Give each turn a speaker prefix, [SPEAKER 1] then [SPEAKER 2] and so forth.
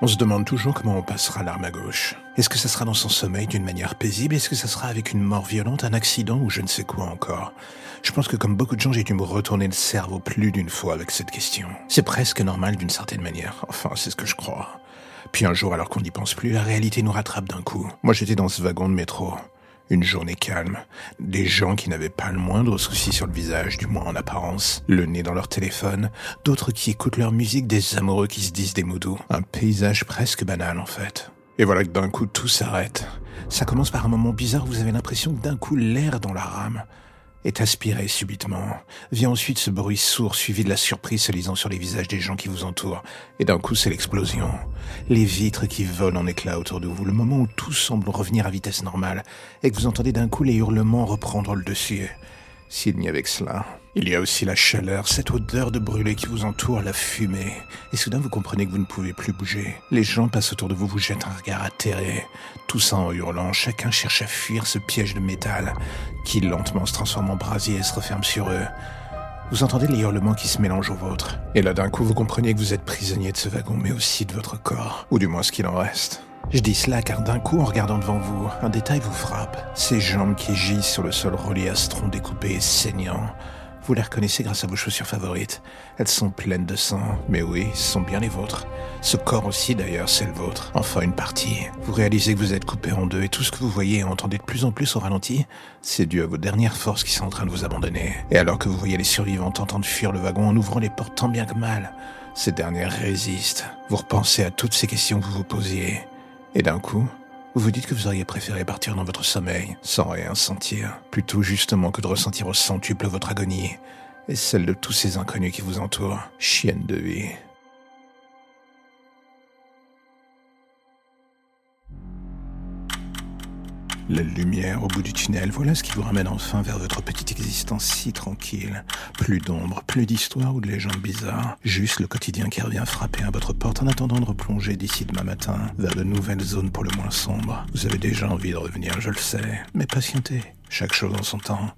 [SPEAKER 1] On se demande toujours comment on passera l'arme à gauche. Est-ce que ça sera dans son sommeil d'une manière paisible? Est-ce que ça sera avec une mort violente, un accident ou je ne sais quoi encore? Je pense que comme beaucoup de gens, j'ai dû me retourner le cerveau plus d'une fois avec cette question. C'est presque normal d'une certaine manière. Enfin, c'est ce que je crois. Puis un jour, alors qu'on n'y pense plus, la réalité nous rattrape d'un coup. Moi, j'étais dans ce wagon de métro. Une journée calme. Des gens qui n'avaient pas le moindre souci sur le visage, du moins en apparence. Le nez dans leur téléphone. D'autres qui écoutent leur musique, des amoureux qui se disent des mots doux. Un paysage presque banal en fait. Et voilà que d'un coup tout s'arrête. Ça commence par un moment bizarre où vous avez l'impression que d'un coup l'air dans la rame est aspiré subitement. Vient ensuite ce bruit sourd suivi de la surprise se lisant sur les visages des gens qui vous entourent. Et d'un coup, c'est l'explosion. Les vitres qui volent en éclats autour de vous. Le moment où tout semble revenir à vitesse normale. Et que vous entendez d'un coup les hurlements reprendre le dessus. S'il n'y avait que cela. Il y a aussi la chaleur, cette odeur de brûlé qui vous entoure, la fumée. Et soudain, vous comprenez que vous ne pouvez plus bouger. Les gens passent autour de vous, vous jettent un regard atterré. Tout ça en hurlant, chacun cherche à fuir ce piège de métal qui lentement se transforme en brasier et se referme sur eux. Vous entendez les hurlements qui se mélangent aux vôtres. Et là, d'un coup, vous comprenez que vous êtes prisonnier de ce wagon, mais aussi de votre corps. Ou du moins ce qu'il en reste. Je dis cela car d'un coup, en regardant devant vous, un détail vous frappe. Ces jambes qui gisent sur le sol relié à ce tronc découpé et saignant. Vous les reconnaissez grâce à vos chaussures favorites. Elles sont pleines de sang, mais oui, ce sont bien les vôtres. Ce corps aussi d'ailleurs, c'est le vôtre. Enfin une partie. Vous réalisez que vous êtes coupé en deux et tout ce que vous voyez et entendez de plus en plus au ralenti, c'est dû à vos dernières forces qui sont en train de vous abandonner. Et alors que vous voyez les survivants tentant de fuir le wagon en ouvrant les portes tant bien que mal, ces dernières résistent. Vous repensez à toutes ces questions que vous vous posiez. Et d'un coup, vous vous dites que vous auriez préféré partir dans votre sommeil, sans rien sentir, plutôt justement que de ressentir au centuple votre agonie, et celle de tous ces inconnus qui vous entourent. Chienne de vie. La lumière au bout du tunnel, voilà ce qui vous ramène enfin vers votre petite existence si tranquille. Plus d'ombre, plus d'histoire ou de légendes bizarres. Juste le quotidien qui revient frapper à votre porte en attendant de replonger d'ici demain matin vers de nouvelles zones pour le moins sombres. Vous avez déjà envie de revenir, je le sais, mais patientez. Chaque chose en son temps.